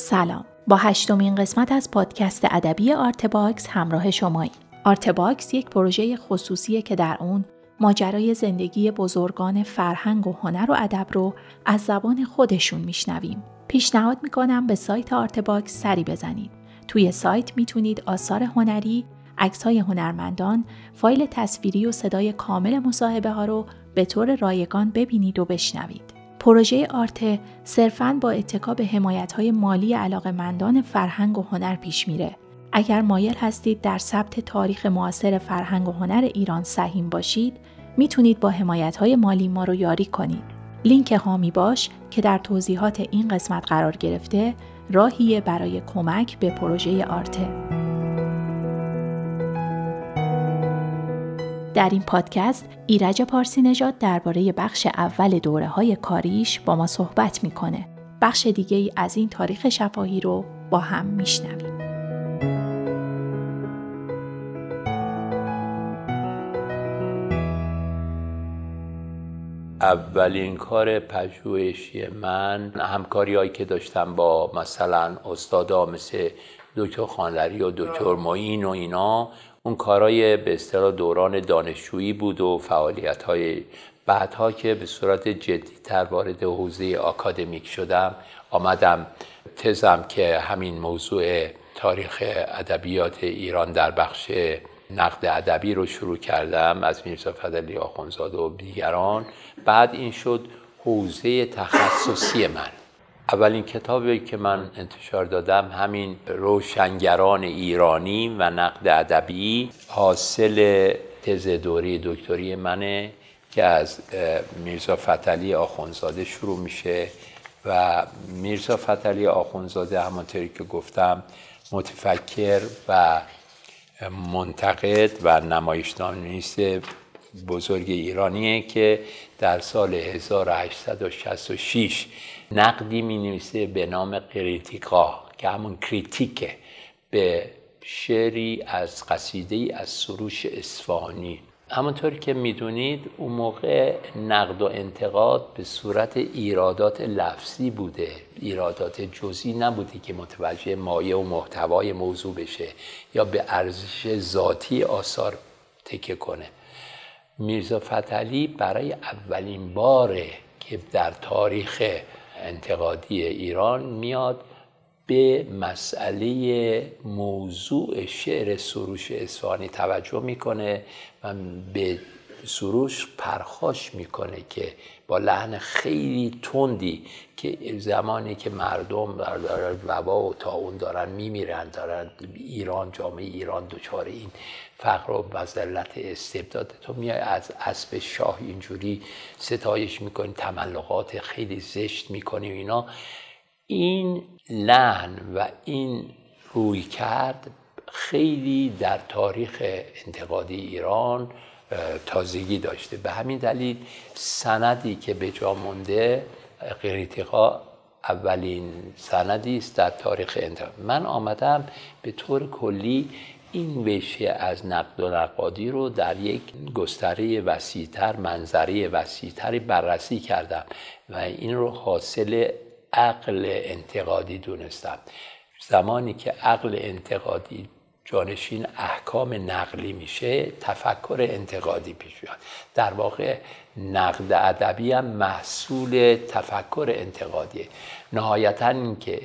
سلام. با هشتمین قسمت از پادکست ادبی آرتباکس همراه شمایی. آرتباکس یک پروژه خصوصیه که در اون ماجرای زندگی بزرگان فرهنگ و هنر و ادب رو از زبان خودشون میشنویم. پیشنهاد می‌کنم به سایت آرتباکس سری بزنید. توی سایت می‌تونید آثار هنری های هنرمندان، فایل تصویری و صدای کامل مصاحبه ها رو به طور رایگان ببینید و بشنوید. پروژه آرته صرفاً با اتکا به حمایت های مالی علاقمندان فرهنگ و هنر پیش میره. اگر مایل هستید در ثبت تاریخ معاصر فرهنگ و هنر ایران سهیم باشید، می‌تونید با حمایت های مالی ما رو یاری کنید. لینک هامی باش که در توضیحات این قسمت قرار گرفته، راهیه برای کمک به پروژه آرته. در این پادکست ایرج پارسی نژاد درباره بخش اول دوره های کاریش با ما صحبت می‌کنه. بخش دیگه ای از این تاریخ شفاهی رو با هم میشنویم. اولین کار پژوهشی من همکاری هایی که داشتم با مثلا استادا مثل دکتر خانلری و دکتر معین و اینا اون کارای به اصطلاح دوران دانشجویی بود و فعالیت های بعدها که به صورت جدیتر وارد حوزه آکادمیک شدم آمدم. تزم که همین موضوع تاریخ ادبیات ایران در بخش نقد ادبی رو شروع کردم از میرزا فضلی آخونزاده و دیگران. بعد این شد حوزه تخصصی من. اولین کتابی که من انتشار دادم همین روشنگران ایرانی و نقد ادبی حاصل تز دوره دکتری منه که از میرزا فتلی آخونزاده شروع میشه و میرزا فتلی آخونزاده همانطوری که گفتم متفکر و منتقد و نمایشنامه‌نویس بزرگ ایرانیه که در سال 1866 نقدی می نویسه به نام قریتیقا که همون کریتیکه. به شعری از قصیده ای از سروش اصفهانی. همونطور که می‌دونید اون موقع نقد و انتقاد به صورت ایرادات لفظی بوده. ایرادات جزئی نبوده که متوجه مایه و محتوای موضوع بشه یا به ارزش ذاتی آثار تکه کنه. میرزا فتلی برای اولین باره که در تاریخ انتقادی ایران میاد به مسئله موضوع شعر سروش اصفهانی توجه می‌کنه و به سروش پرخاش می‌کنه که با لحن خیلی تندی که زمانی که مردم دارن وبا و تاون دارن میمیرن دارن ایران جامعه ایران دچار این فقر و مذلت استبداد. تو میای از اسب شاه اینجوری ستایش می‌کنی تملقات خیلی زشت می‌کنی و اینا. این لحن و این روی کرد خیلی در تاریخ انتقادی ایران تازگی داشته. به همین دلیل سندی که به جا مونده قریتقا اولین سندی است در تاریخ انتقاد من آمدم به طور کلی این وشه از نقد و نقادی رو در یک گستره وسیعتر منظره وسیعتری بررسی کردم و این رو حاصل عقل انتقادی دونستم. زمانی که عقل انتقادی جانشین احکام نقلی میشه تفکر انتقادی پیش میاد. در واقع نقد ادبی هم محصول تفکر انتقادیه. نهایتا اینکه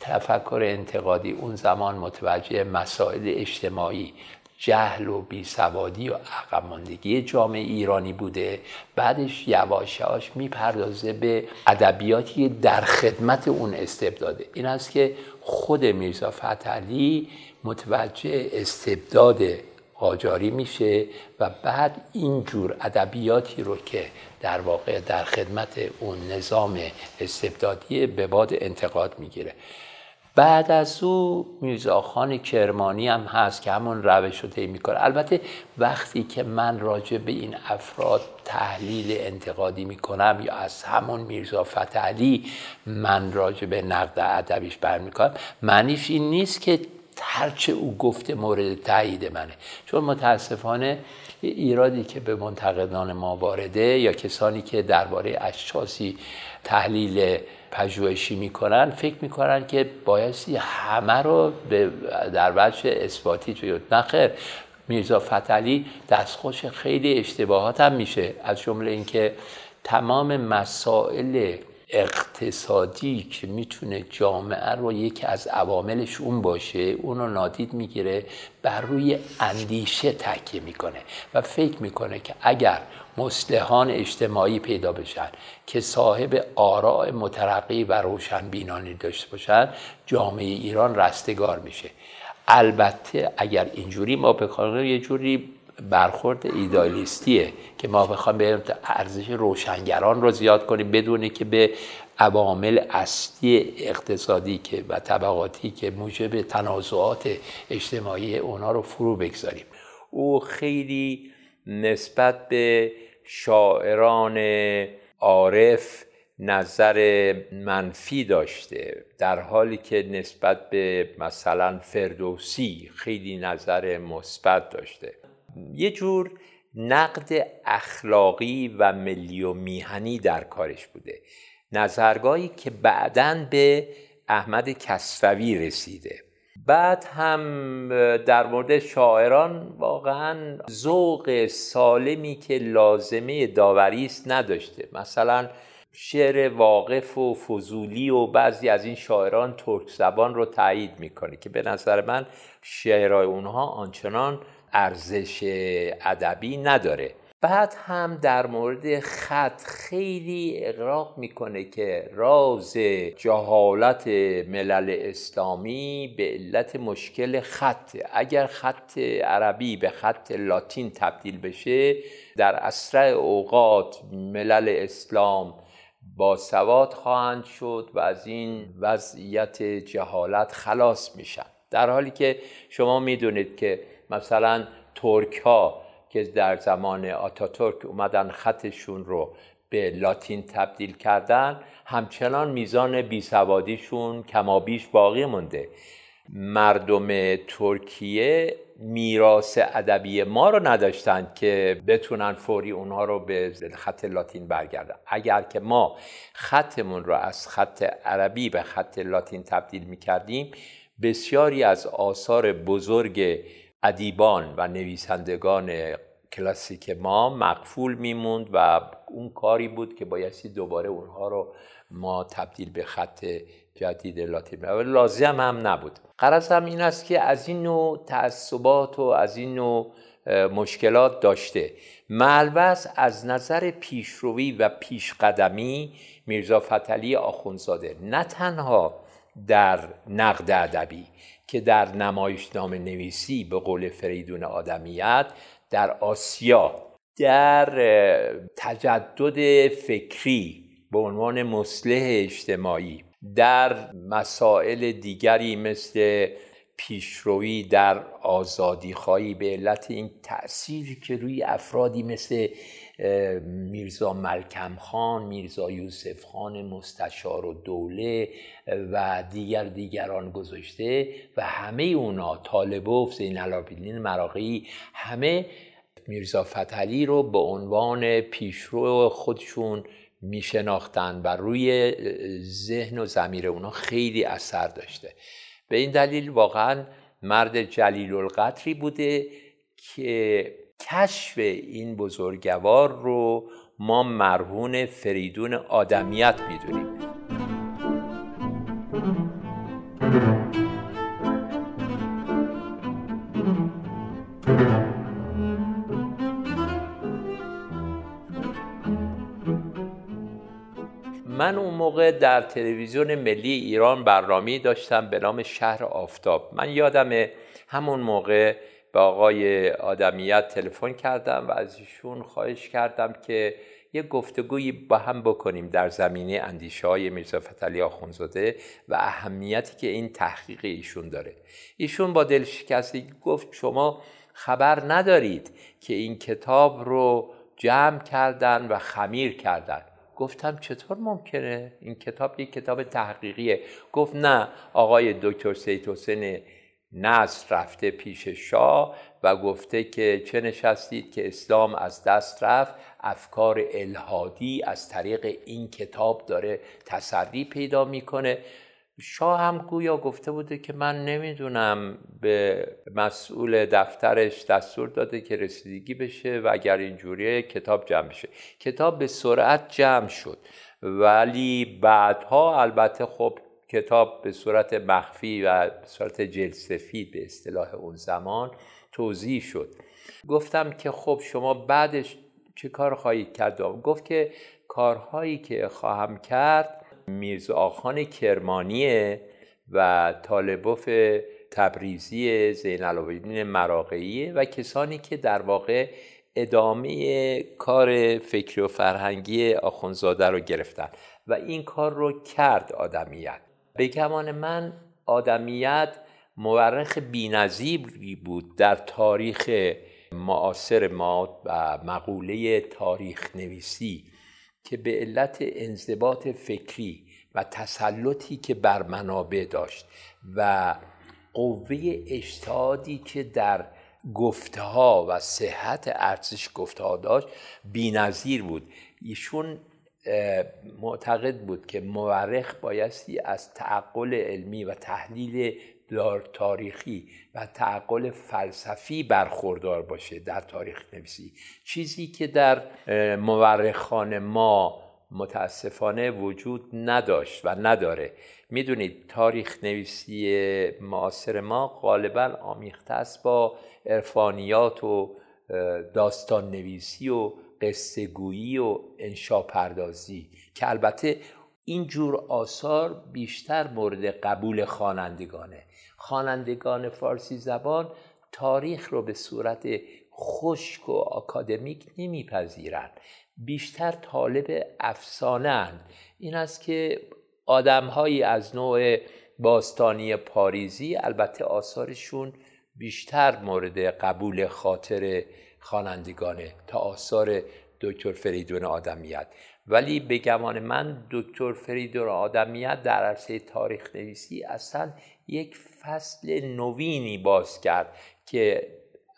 تفکر انتقادی اون زمان متوجه مسائل اجتماعی جهل و بیسوادی و عقبماندگی جامعه ایرانی بوده. بعدش یواش یواش می‌پردازه به ادبیاتی در خدمت اون استبداده. این است که خود میرزا فتحعلی متوجه استبداد قاجاری میشه و بعد این جور ادبیاتی رو که در واقع در خدمت اون نظام استبدادی به باد انتقاد می‌گیره. بعد از او میرزاخان کرمانی هم هست که همون روش رو طی می‌کنه. البته وقتی که من راجع به این افراد تحلیل انتقادی می‌کنم یا از همون میرزا فتحعلی من راجع به نقد ادبیش برمیکنم معنیش این نیست که هرچه او گفته مورد تایید منه. چون متاسفانه ایرادی که به منتقدان ما وارده یا کسانی که درباره اشخاصی تحلیل پژوهشی می‌کنن فکر می‌کنن که بایستی همه رو در وجه اثباتی توی نخیر میرزا فتلی دستخوش خیلی اشتباهات هم میشه. از جمله اینکه تمام مسائل اقتصادی که می‌تونه جامعه رو یکی از عواملش اون باشه اون رو نادید می‌گیره بر روی اندیشه تکیه می‌کنه و فکر می‌کنه که اگر مسلحان اجتماعی پیدا بشن که صاحب آراء مترقی و روشن بینانی داشته باشن جامعه ایران رستگار میشه. البته اگر اینجوری ما بخوایم یه جوری برخورد ایدالیستیه که ما بخوام به ارزش روشنگران رو زیاد کنیم بدونه که به عوامل اصلی اقتصادی که و طبقاتی که موجب تنازعات اجتماعی اونا رو فرو بگذاریم. او خیلی نسبت به شاعران عارف نظر منفی داشته در حالی که نسبت به مثلا فردوسی خیلی نظر مثبت داشته. یه جور نقد اخلاقی و ملی و میهنی در کارش بوده. نظرگاهی که بعدا به احمد کسروی رسیده. بعد هم در مورد شاعران واقعا ذوق سالمی که لازمه داوری است نداشته. مثلا شعر واقف و فضولی و بعضی از این شاعران ترک زبان رو تایید می‌کنه که به نظر من شعرهای اونها آنچنان ارزش ادبی نداره. بعد هم در مورد خط خیلی اقراق می‌کنه که راز جهالت ملل اسلامی به علت مشکل خط. اگر خط عربی به خط لاتین تبدیل بشه در اسرع اوقات ملل اسلام با سواد خواهند شد و از این وضعیت جهالت خلاص میشن. در حالی که شما می‌دونید که مثلا ترک ها که در زمان آتاتورک اومدن خطشون رو به لاتین تبدیل کردن همچنان میزان بیسوادیشون کمابیش باقی مونده. مردم ترکیه میراث ادبی ما رو نداشتند که بتونن فوری اونها رو به خط لاتین برگردن. اگر که ما خطمون رو از خط عربی به خط لاتین تبدیل می‌کردیم بسیاری از آثار بزرگ ادیبان و نویسندگان کلاسیک ما مقفول میموند و اون کاری بود که بایستی دوباره اونها رو ما تبدیل به خط جدید لاتین لازم هم نبود. قرض هم این است که از این نوع تعصبات و از این نوع مشکلات داشته. ملوز از نظر پیشروی و پیشقدمی میرزا فتلی آخونزاده نه تنها در نقد ادبی که در نمایشنامه نویسی به قول فریدون آدمیت در آسیا در تجدد فکری به عنوان مصلح اجتماعی در مسائل دیگری مثل پیشروی در آزادی خواهی به علت این تأثیری که روی افرادی مثل میرزا ملکم خان، میرزا یوسف خان مستشار و دوله و دیگر دیگران گذاشته و همه اونا طالبوف، زین العابدین مراقی همه میرزا فتحعلی رو به عنوان پیشرو خودشون میشناختن و روی ذهن و زمیر اونا خیلی اثر داشته. به این دلیل واقعا مرد جلیل القدری بوده که کشف این بزرگوار رو ما مرهون فریدون آدمیت می‌دونیم. من اون موقع در تلویزیون ملی ایران برنامه داشتم به نام شهر آفتاب. من یادم همون موقع به آقای آدمیت تلفن کردم و از ایشون خواهش کردم که یه گفتگویی با هم بکنیم در زمینه اندیشه های میرزا فتلی آخونزاده و اهمیتی که این تحقیق ایشون داره. ایشون با دلشکستگی گفت شما خبر ندارید که این کتاب رو جمع کردن و خمیر کردن. گفتم چطور ممکنه؟ این کتاب یک کتاب تحقیقیه. گفت نه آقای دکتر سید حسین نصر رفته پیش شاه و گفته که چه نشستید که اسلام از دست رفت. افکار الهادی از طریق این کتاب داره تسری پیدا می‌کنه. شاه هم گویا گفته بوده که من نمی‌دونم به مسئول دفترش دستور داده که رسیدگی بشه و اگر اینجوریه کتاب جمع بشه. کتاب به سرعت جمع شد. ولی بعدها البته خب کتاب به صورت مخفی و به صورت جلسفید به اصطلاح اون زمان توضیح شد. گفتم که خب شما بعدش چه کار خواهید کرد؟ گفت که کارهایی که خواهم کرد میرزا آخان کرمانیه و طالبوف تبریزی زین العابدین مراقعیه و کسانی که در واقع ادامه کار فکری و فرهنگی آخونزاده رو گرفتن و این کار رو کرد آدمیت. به گمان من آدمیت مورخ بینظیری بود در تاریخ معاصر ما و مقوله تاریخ نویسی که به علت انضباط فکری و تسلطی که بر منابع داشت و قوه اجتهادی که در گفته ها و صحت ارزش گفته ها داشت بینظیر بود. ایشون معتقد بود که مورخ بایستی از تعقل علمی و تحلیل تاریخی و تعقل فلسفی برخوردار باشه در تاریخ نویسی. چیزی که در مورخان ما متاسفانه وجود نداشت و نداره. می‌دونید تاریخ نویسی معاصر ما غالبا آمیخته است با عرفانیات و داستان نویسی و قصه گویی و انشا پردازی که البته این جور آثار بیشتر مورد قبول خوانندگانه. خوانندگان فارسی زبان تاریخ رو به صورت خشک و آکادمیک نمیپذیرند. بیشتر طالب افسانه این است که آدمهایی از نوع باستانی پاریزی البته آثارشون بیشتر مورد قبول خاطر خوانندگانه تا آثار دکتر فریدون آدمیت. ولی به گمان من دکتر فریدون آدمیت در عرصه تاریخ نویسی اصلا یک فصل نوینی باز کرد که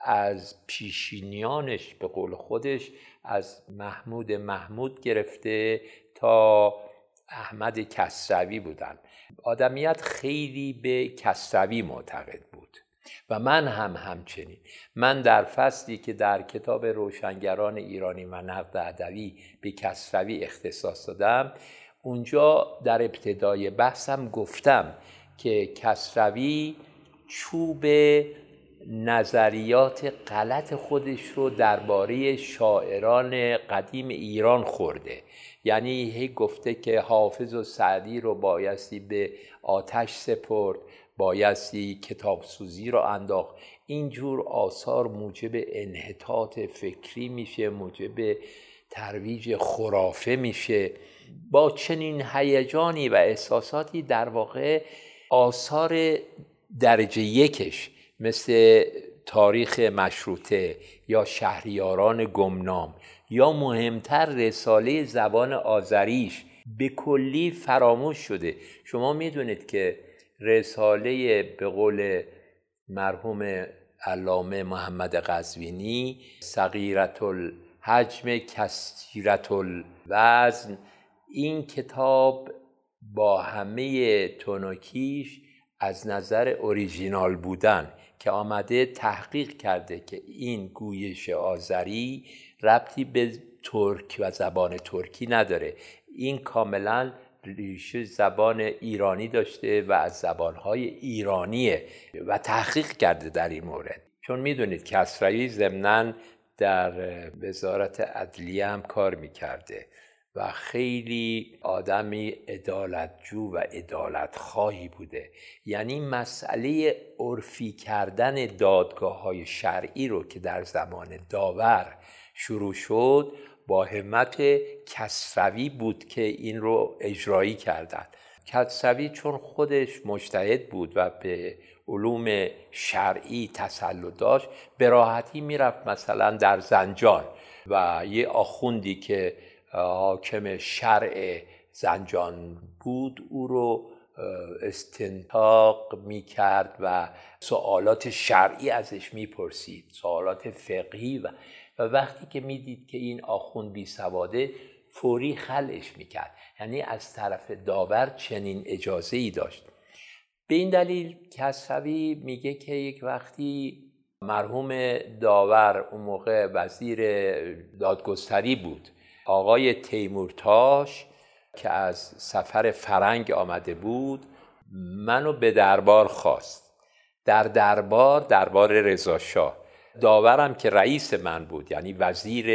از پیشینیانش به قول خودش از محمود محمود گرفته تا احمد کسروی بودن. آدمیت خیلی به کسروی معتقد بود. و من هم همچنین. من در فصلی که در کتاب روشنگران ایرانی و نقد ادبی به کسروی اختصاص دادم اونجا در ابتدای بحثم گفتم که کسروی چوب نظریات غلط خودش رو درباره شاعران قدیم ایران خورده. یعنی هی گفته که حافظ و سعدی رو بایستی به آتش سپرد. بایستی کتابسوزی رو انداخت. اینجور آثار موجب انحطاط فکری میشه موجب ترویج خرافه میشه. با چنین هیجانی و احساساتی در واقع آثار درجه یکش مثل تاریخ مشروطه یا شهریاران گمنام یا مهمتر رساله زبان آذریش به کلی فراموش شده. شما می‌دونید که رساله به قول مرحوم علامه محمد قزوینی صغیرت الحجم کثیرت الوزن این کتاب با همه تونوکیش از نظر اوریژینال بودن که آمده تحقیق کرده که این گویش آذری ربطی به ترک و زبان ترکی نداره. این کاملا ریشه زبان ایرانی داشته و از زبانهای ایرانیه و تحقیق کرده در این مورد. چون می‌دونید کسروی ضمنا در وزارت عدلیه هم کار می‌کرده و خیلی آدمی ادالتجو و ادالت خواهی بوده. یعنی مسئله عرفی کردن دادگاه های شرعی رو که در زمان داور شروع شد با همت کسروی بود که این رو اجرایی کردند. کسروی چون خودش مجتهد بود و به علوم شرعی تسلط داشت به راحتی می‌رفت مثلا در زنجان و یه آخوندی که حاکم شرع زنجان بود او رو استنتاق می‌کرد و سوالات شرعی ازش می‌پرسید سوالات فقهی و, وقتی که می‌دید که این آخون بی سواده فوری خلش می‌کرد. یعنی از طرف داور چنین اجازه ای داشت. به این دلیل کسروی میگه که یک وقتی مرحوم داور اون موقع وزیر دادگستری بود آقای تیمورتاش که از سفر فرنگ آمده بود منو به دربار خواست. در دربار دربار رضاشاه داورم که رئیس من بود یعنی وزیر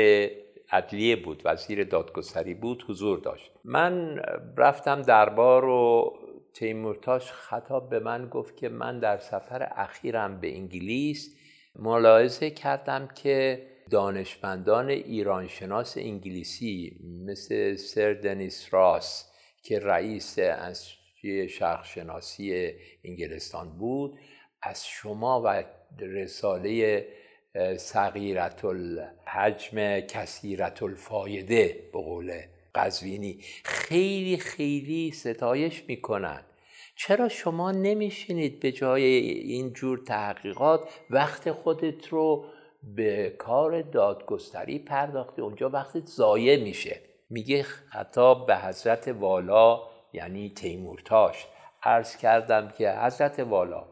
عدلیه بود وزیر دادگستری بود حضور داشت. من رفتم دربار و تیمورتاش خطاب به من گفت که من در سفر اخیرم به انگلیس ملاحظه کردم که دانشمندان ایرانشناس انگلیسی مثل سر دنیس راس که رئیس انستیتوی شرقشناسی انگلستان بود از شما و رساله صغیرت الحجم کثیرت الفایده به قول قزوینی. خیلی خیلی ستایش می‌کنند چرا شما نمیشینید به جای این جور تحقیقات وقت خودت رو به کار دادگستری پرداخته اونجا وقتی ضایع میشه. میگه خطاب به حضرت والا یعنی تیمورتاش. عرض کردم که حضرت والا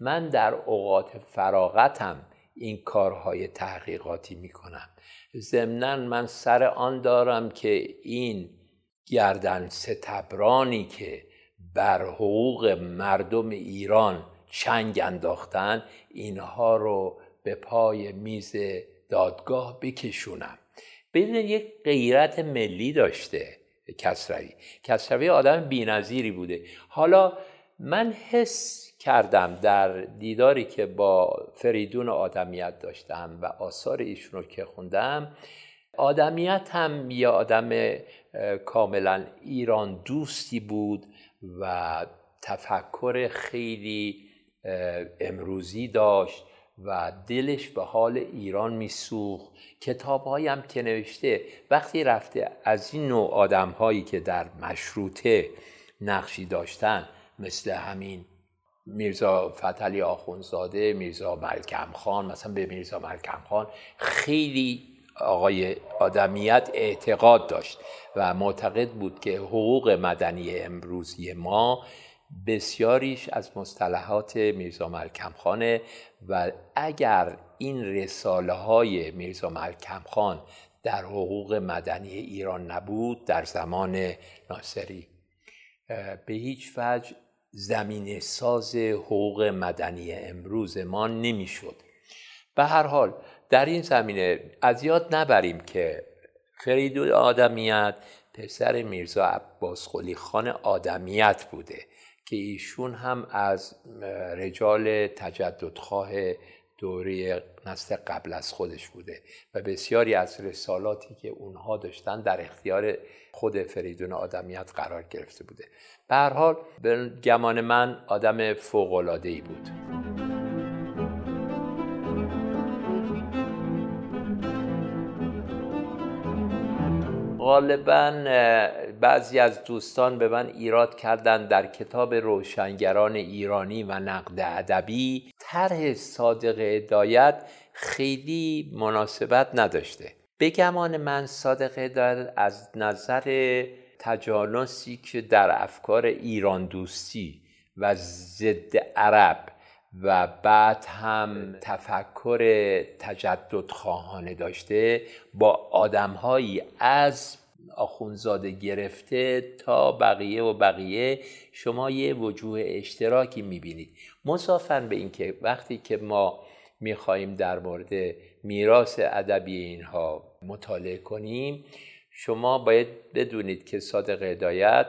من در اوقات فراغتم. این کارهای تحقیقاتی می‌کنم. ضمنا من سر آن دارم که این گردن ستبرانی که بر حقوق مردم ایران چنگ انداختن اینها رو به پای میز دادگاه بکشونم. بدون یک غیرت ملی داشته کسروی. کسروی آدم بینظیری بوده. حالا من حس کردم در دیداری که با فریدون آدمیت داشتم و آثار ایشون رو که خوندم آدمیت هم یه آدم کاملا ایران دوستی بود و تفکر خیلی امروزی داشت و دلش به حال ایران میسوخت. کتاب هم که نوشته وقتی رفته از این نوع آدم هایی که در مشروطه نقشی داشتن مثل همین میرزا فتلی آخونزاده میرزا ملکم خان مثلا به میرزا ملکم خان خیلی آقای آدمیت اعتقاد داشت و معتقد بود که حقوق مدنی امروزی ما بسیاریش از مصطلحات میرزا ملکم خانه و اگر این رساله های میرزا ملکم خان در حقوق مدنی ایران نبود در زمان ناصری. به هیچ وجه زمین ساز حقوق مدنی امروز ما نمی‌شد. به هر حال در این زمینه از یاد نبریم که فرید آدمیت پسر میرزا عباس خلی خان آدمیت بوده که ایشون هم از رجال تجددخواه دوره نسل قبل از خودش بوده و بسیاری از رسالاتی که اونها داشتن در اختیار خود فریدون آدمیت قرار گرفته بوده. به حال به گمان من آدم ای بود. غالبا بعضی از دوستان به من ایراد کردند در کتاب روشنگران ایرانی و نقد ادبی طرح صادق هدایت خیلی مناسبت نداشته. بگمان من صادق هدایت از نظر تجانسی که در افکار ایران دوستی و ضد عرب و بعد هم تفکر تجدد خواهانه داشته با آدمهایی از آخونزاده گرفته تا بقیه و بقیه شما یه وجوه اشتراکی می‌بینید. مصافن به اینکه وقتی که ما می‌خواهیم در مورد میراث ادبی اینها مطالعه کنیم شما باید بدونید که صادق هدایت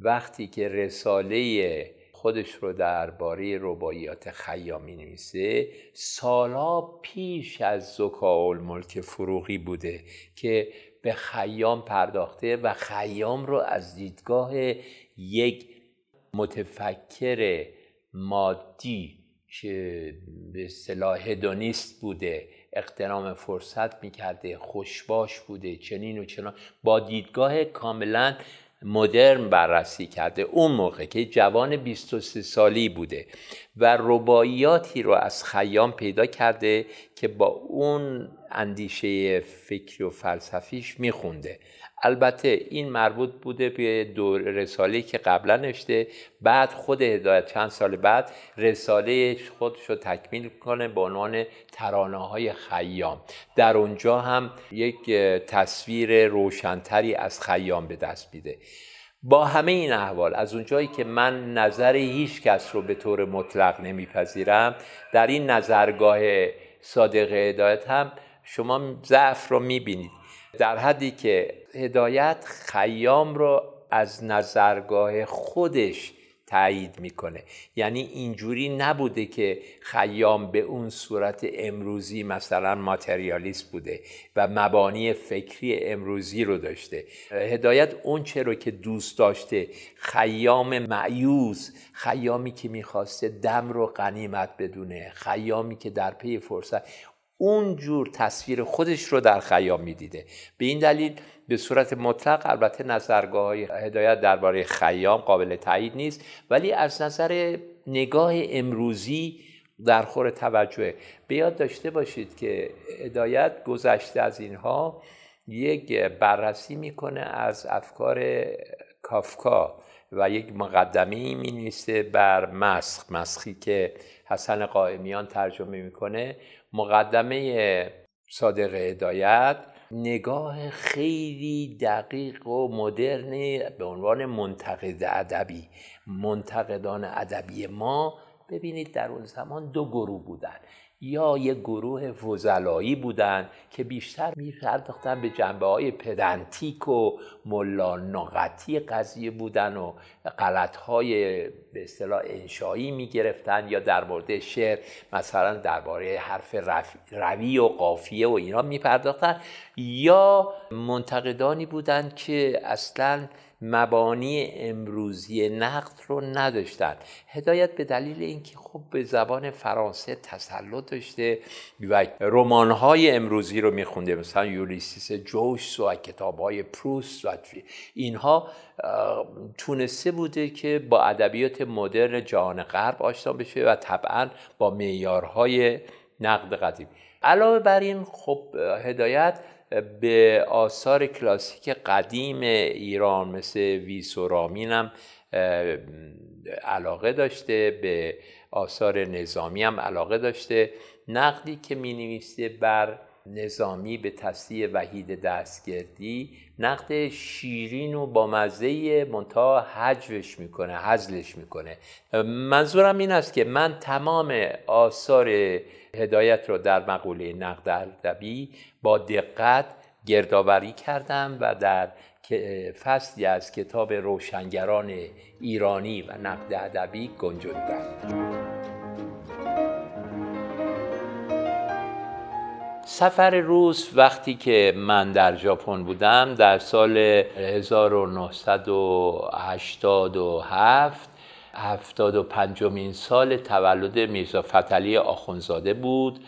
وقتی که رساله خودش رو درباره رباعیات خیامی نویسه سالها پیش از زکا ملک فروغی بوده که به خیام پرداخته و خیام رو از دیدگاه یک متفکر مادی که به صلاح هدونیست بوده اقتنام فرصت می‌کرده خوشباش بوده چنین و چنان. با دیدگاه کاملا مدرن بررسی کرده. اون موقع که جوان 23 سالی بوده و رباعیاتی رو از خیام پیدا کرده که با اون اندیشه فکری و فلسفیش میخونده. البته این مربوط بوده به دور رساله که قبلا نوشته بعد خود هدایت چند سال بعد رساله خودش رو تکمیل کنه به عنوان ترانه های خیام. در اونجا هم یک تصویر روشنتری از خیام به دست میده. با همه این احوال از اونجایی که من نظر هیچ کس رو به طور مطلق نمیپذیرم در این نظرگاه صادق هدایت هم شما ضعف رو می‌بینید. در حدی که هدایت خیام رو از نظرگاه خودش تایید می‌کنه. یعنی اینجوری نبوده که خیام به اون صورت امروزی مثلا ماتریالیست بوده و مبانی فکری امروزی رو داشته. هدایت اون چه رو که دوست داشته خیام معیوز خیامی که می‌خواسته دم رو قنیمت بدونه خیامی که در پی فرصت اون جور تصویر خودش رو در خیام می‌دیده. به این دلیل به صورت مطلق البته نظرگاه هدایت درباره خیام قابل تایید نیست ولی از نظر نگاه امروزی در خور توجه به یاد داشته باشید که هدایت گذشته از اینها یک بررسی می‌کنه از افکار کافکا. و یک مقدمه می نیسته بر مسخ مسخی که حسن قائمیان ترجمه می‌کنه. مقدمه صادق هدایت نگاه خیلی دقیق و مدرن به عنوان منتقد ادبی منتقدان ادبی ما. ببینید در اون زمان دو گروه بودن. یا یک گروه فضلایی بودند که بیشتر میپرداختن به جنبه های پدنتیک و ملانقتی قضیه بودن و غلط های به اصطلاح انشایی می‌گرفتن یا در مورد شعر مثلا درباره حرف روی و قافیه و اینا میپرداختن یا منتقدانی بودند که اصلا مبانی امروزی نقد رو نداشتن. هدایت به دلیل اینکه خب به زبان فرانسه تسلط داشته و رمان‌های امروزی رو میخونده مثلا یولیسیس جوش و کتاب‌های پروست و اینها تونسته بوده که با ادبیات مدرن جهان غرب آشنا بشه و طبعا با معیارهای نقد قدیم. علاوه بر این خب هدایت به آثار کلاسیک قدیم ایران مثل ویسورامین هم علاقه داشته به آثار نظامی هم علاقه داشته. نقدی که می نویسته بر نظامی به تصدیح وحید دستگردی نقد شیرین و با مزه منتها حجوش می‌کنه حزلش می‌کنه. منظورم این است که من تمام آثار هدایت رو در مقوله نقد ادبی با دقت گردآوری کردم و در فصلی از کتاب روشنگران ایرانی و نقد ادبی گنجوندم سفر روس وقتی که من در ژاپن بودم در سال 1987 هفتاد و پنجمین سال تولد میرزا فتلی آخونزاده بود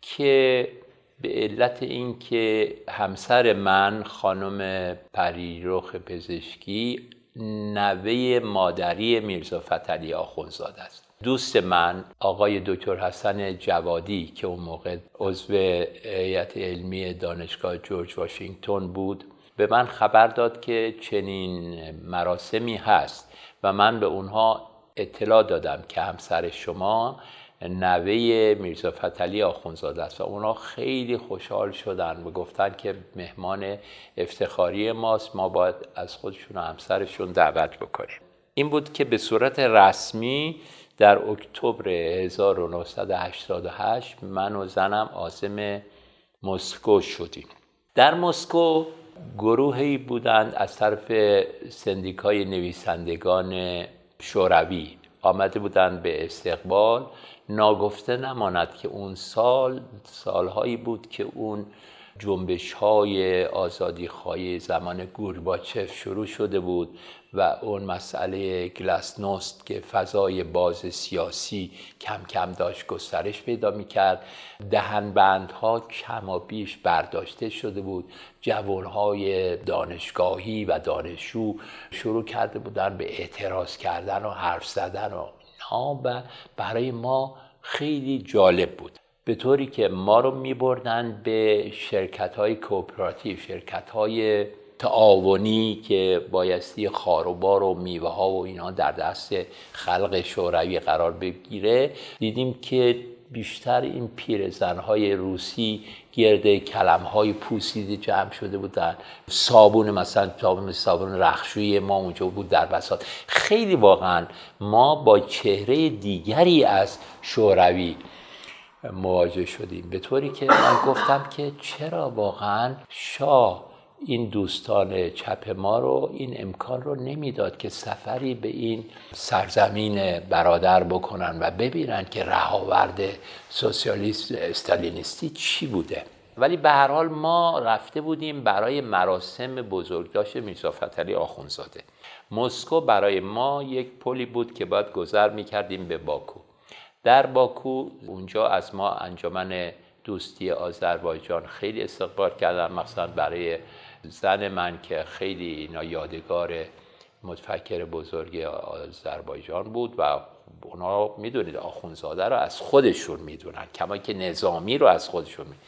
که به علت اینکه همسر من خانم پریرخ پزشکی نوه مادری میرزا فتلی آخونزاده است. دوست من آقای دکتر حسن جوادی که اون موقع عضو هیئت علمی دانشگاه جورج واشنگتن بود به من خبر داد که چنین مراسمی هست و من به اونها اطلاع دادم که همسر شما نوه میرزا فتلی آخونزاده است و اونا خیلی خوشحال شدن و گفتن که مهمان افتخاری ماست. ما باید از خودشون و همسرشون دعوت بکنیم. این بود که به صورت رسمی در اکتبر 1988 من و زنم آزم مسکو شدیم. در مسکو گروهی بودند از طرف سندیکای نویسندگان شوروی. آمده بودند به استقبال. ناگفته نماند که اون سال سالهایی بود که اون جنبش های آزادی خواهی زمان گورباچف شروع شده بود و اون مسئله گلاسنوست که فضای باز سیاسی کم کم داشت گسترش پیدا می‌کرد. دهنبندها کم و بیش برداشته شده بود. جوانهای دانشگاهی و دانشجو شروع کرده بودن به اعتراض کردن و حرف زدن و و برای ما خیلی جالب بود. به طوری که ما رو می بردن به شرکت های کوپراتیو شرکت های تعاونی که بایستی خاروبار و میوه ها و اینا در دست خلق شوروی قرار بگیره. دیدیم که بیشتر این پیرزن های روسی گرده کلم های پوسیده جمع شده بودن. صابون مثلا صابون صابون رخشوی ما اونجا بود در بساط. خیلی واقعا ما با چهره دیگری از شوروی مواجه شدیم. به طوری که من گفتم که چرا واقعا شاه این دوستان چپ ما رو این امکان رو نمی‌داد که سفری به این سرزمین برادر بکنن و ببینن که رهاورد سوسیالیست استالینیستی چی بوده. ولی به هر حال ما رفته بودیم برای مراسم بزرگداشت میرزا فتحعلی آخونزاده. مسکو برای ما یک پلی بود که باید گذر می‌کردیم به باکو. در باکو اونجا از ما انجمن دوستی آذربایجان خیلی استقبال کردن مثلا برای زن من که خیلی اینا یادگار متفکر بزرگ آذربایجان بود و اونا می‌دونید آخونزاده رو از خودشون می‌دونن کما که نظامی رو از خودشون می‌دونن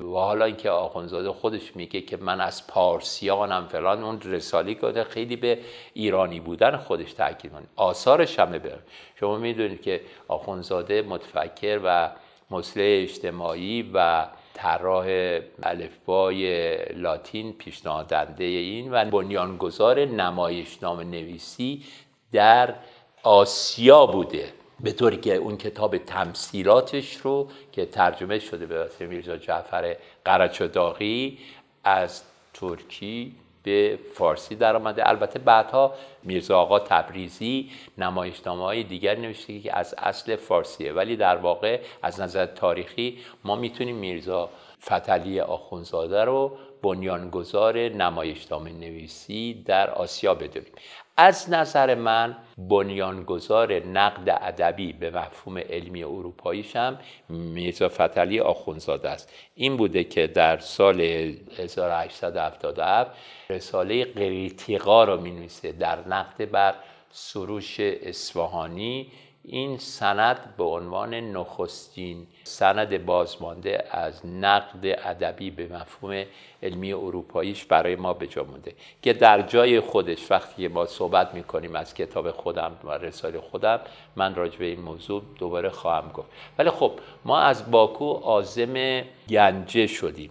و حالا اینکه آخونزاده خودش میگه که من از پارسیانم فلان اون رسالی که خیلی به ایرانی بودن خودش تاکید کنه آثارش همه بره شما می‌دونید که آخونزاده متفکر و مسلح اجتماعی و طراح الفبای لاتین پیشنهادنده این و بنیانگذار نمایشنامه نویسی در آسیا بوده. به طوری که اون کتاب تمثیلاتش رو که ترجمه شده به واسه میرزا جعفر قرچداغی از ترکی به فارسی در آمده البته بعدها میرزا آقا تبریزی نمایشنامه های دیگر نوشته که از اصل فارسیه. ولی در واقع از نظر تاریخی ما می‌تونیم میرزا فتلی آخونزاده رو بنیانگذار نمایشنامه نویسی در آسیا بدونیم. از نظر من بنیانگذار نقد ادبی به مفهوم علمی اروپاییش هم میرزا فتلی آخونزاده است. این بوده که در سال 1877 رساله قریتیقا رو می در نقد بر سروش اصفهانی این سند به عنوان نخستین سند بازمانده از نقد ادبی به مفهوم علمی اروپاییش برای ما به جا مونده که در جای خودش وقتی ما صحبت می‌کنیم از کتاب خودم و رساله خودم من راجع به این موضوع دوباره خواهم گفت. ولی خب ما از باکو عازم گنجه شدیم.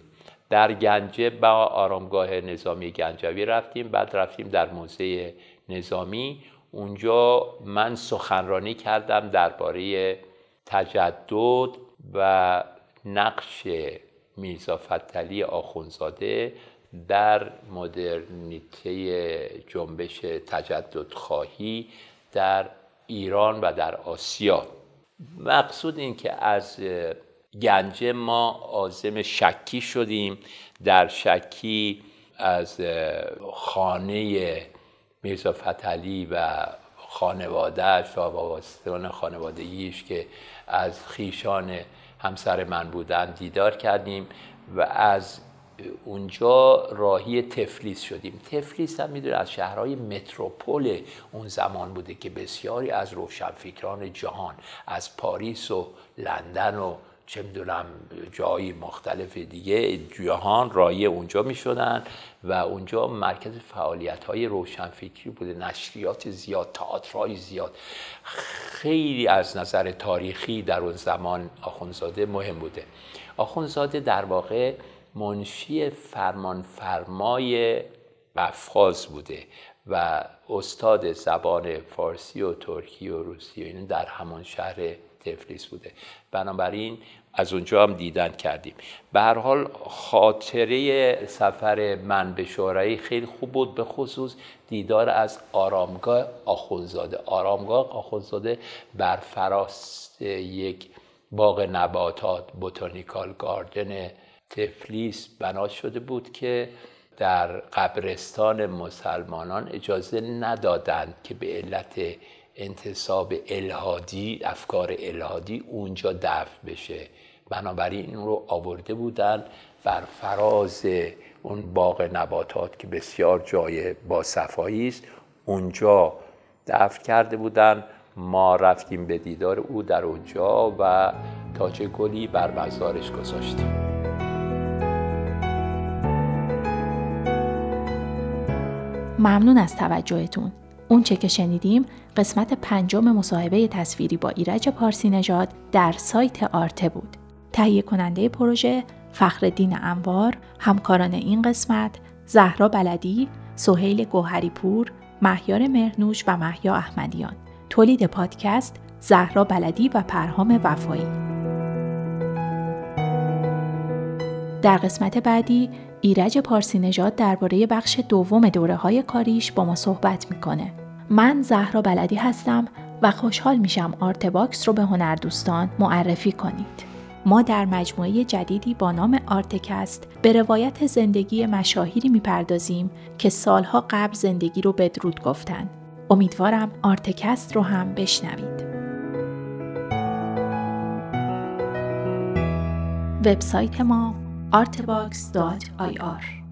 در گنجه با آرامگاه نظامی گنجوی رفتیم بعد رفتیم در موزه نظامی. اونجا من سخنرانی کردم درباره تجدد و نقش میرزا فتلی آخونزاده در مدرنیته جنبش تجدد خواهی در ایران و در آسیا. مقصود این که از گنجه ما آزم شکی شدیم. در شکی از خانه میرزا فتلی و خانوادهش و وابستگان خانوادگیش که از خیشان همسر من بودن دیدار کردیم و از اونجا راهی تفلیس شدیم. تفلیس هم می‌دونه از شهرهای متروپول اون زمان بوده که بسیاری از روشنفکران جهان از پاریس و لندن و چه می‌دونم جایی مختلف دیگه جهان رایی اونجا می شدن و اونجا مرکز فعالیت های روشنفکری بوده نشریات زیاد تئاترهای زیاد. خیلی از نظر تاریخی در اون زمان آخونزاده مهم بوده. آخونزاده در واقع منشی فرمان فرمای قفقاز بوده و استاد زبان فارسی و ترکی و روسی و این در همان شهر تفلیس بوده. بنابراین از اونجا هم دیدن کردیم. به هر حال خاطره سفر من به شورایی خیلی خوب بود به خصوص دیدار از آرامگاه آخونزاده. آرامگاه آخونزاده بر فراست یک باغ نباتات بوتانیکال گاردن تفلیس بنا شده بود که در قبرستان مسلمانان اجازه ندادند که به علت انتصاب الهادی افکار الهادی اونجا دفن بشه. بنابراین این رو آورده بودن بر فراز اون باغ نباتات که بسیار جای با صفایی است. اونجا دفن کرده بودن ما رفتیم به دیدار او در اونجا و تاج گلی بر مزارش گذاشتیم. ممنون از توجهتون اون چه که شنیدیم قسمت پنجم مصاحبه تصویری با ایرج پارسی نژاد در سایت آرته بود. تهیه کننده پروژه فخردین انوار، همکاران این قسمت زهرا بلدی، سهیل گوهری پور، مهیار مرنوش و محیا احمدیان. تولید پادکست زهرا بلدی و پرهام وفایی. در قسمت بعدی ایرج پارسی نژاد درباره بخش دوم دوره های کاریش با ما صحبت می‌کنه. من زهرا بلدی هستم و خوشحال میشم آرتباکس رو به هنردوستان معرفی کنید. ما در مجموعه جدیدی با نام آرتکست به روایت زندگی مشاهیری می‌پردازیم که سالها قبل زندگی رو بدرود گفتن. امیدوارم آرتکست رو هم بشنوید. وبسایت ما artbox.ir